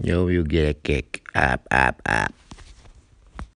Yo, you get a kick. Up, up, up.